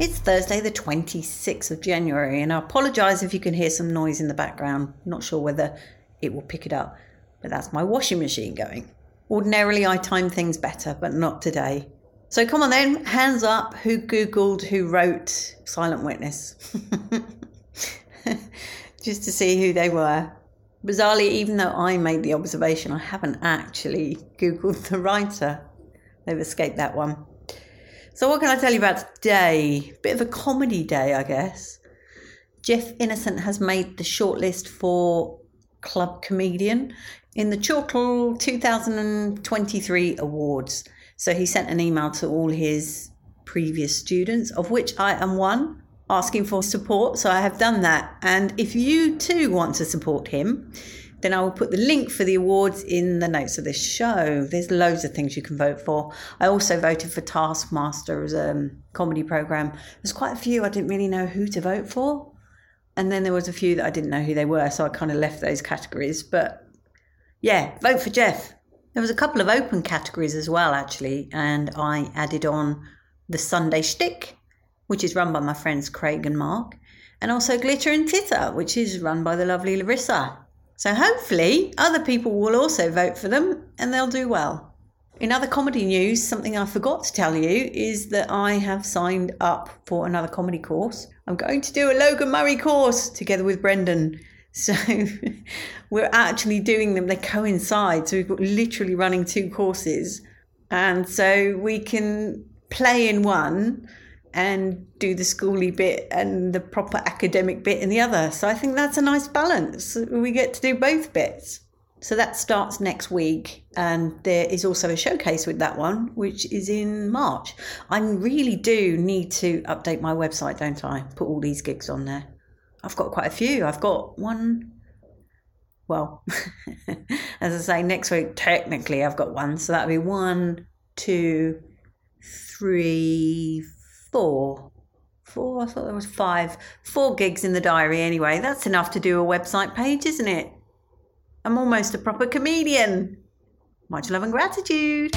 It's Thursday, the 26th of January, and I apologise if you can hear some noise in the background. Not sure whether it will pick it up, but that's my washing machine going. Ordinarily, I time things better, but not today. So come on then, hands up who Googled, who wrote Silent Witness. Just to see who they were. Bizarrely, even though I made the observation, I haven't actually Googled the writer. They've escaped that one. So, what can I tell you about today? Bit of a comedy day, I guess. Jeff Innocent has made the shortlist for Club Comedian in the Chortle 2023 awards. So, he sent an email to all his previous students, of which I am one, asking for support. So, I have done that. And if you too want to support him, then I will put the link for the awards in the notes of this show. There's loads of things you can vote for. I also voted for Taskmaster as a um, comedy program. There's quite a few I didn't really know who to vote for. And then there was a few that I didn't know who they were, so I kind of left those categories. But yeah, vote for Jeff. There was a couple of open categories as well, actually, and I added on the Sunday Shtick, which is run by my friends Craig and Mark, and also Glitter and Titter, which is run by the lovely Larissa. So hopefully, other people will also vote for them and they'll do well. In other comedy news, something I forgot to tell you is that I have signed up for another comedy course. I'm going to do a Logan Murray course together with Brendan. So we're actually doing them, they coincide. So we've got literally running two courses. And so we can play in one and do the schooly bit and the proper academic bit in the other. So I think that's a nice balance. We get to do both bits. So that starts next week, and there is also a showcase with that one, which is in March. I really do need to update my website, don't I? Put all these gigs on there. I've got quite a few. I've got one. Well, as I say, next week, technically, I've got one. So that'll be one, two, three, four. Four, I thought there was five. Four gigs in the diary anyway. That's enough to do a website page, isn't it? I'm almost a proper comedian. Much love and gratitude.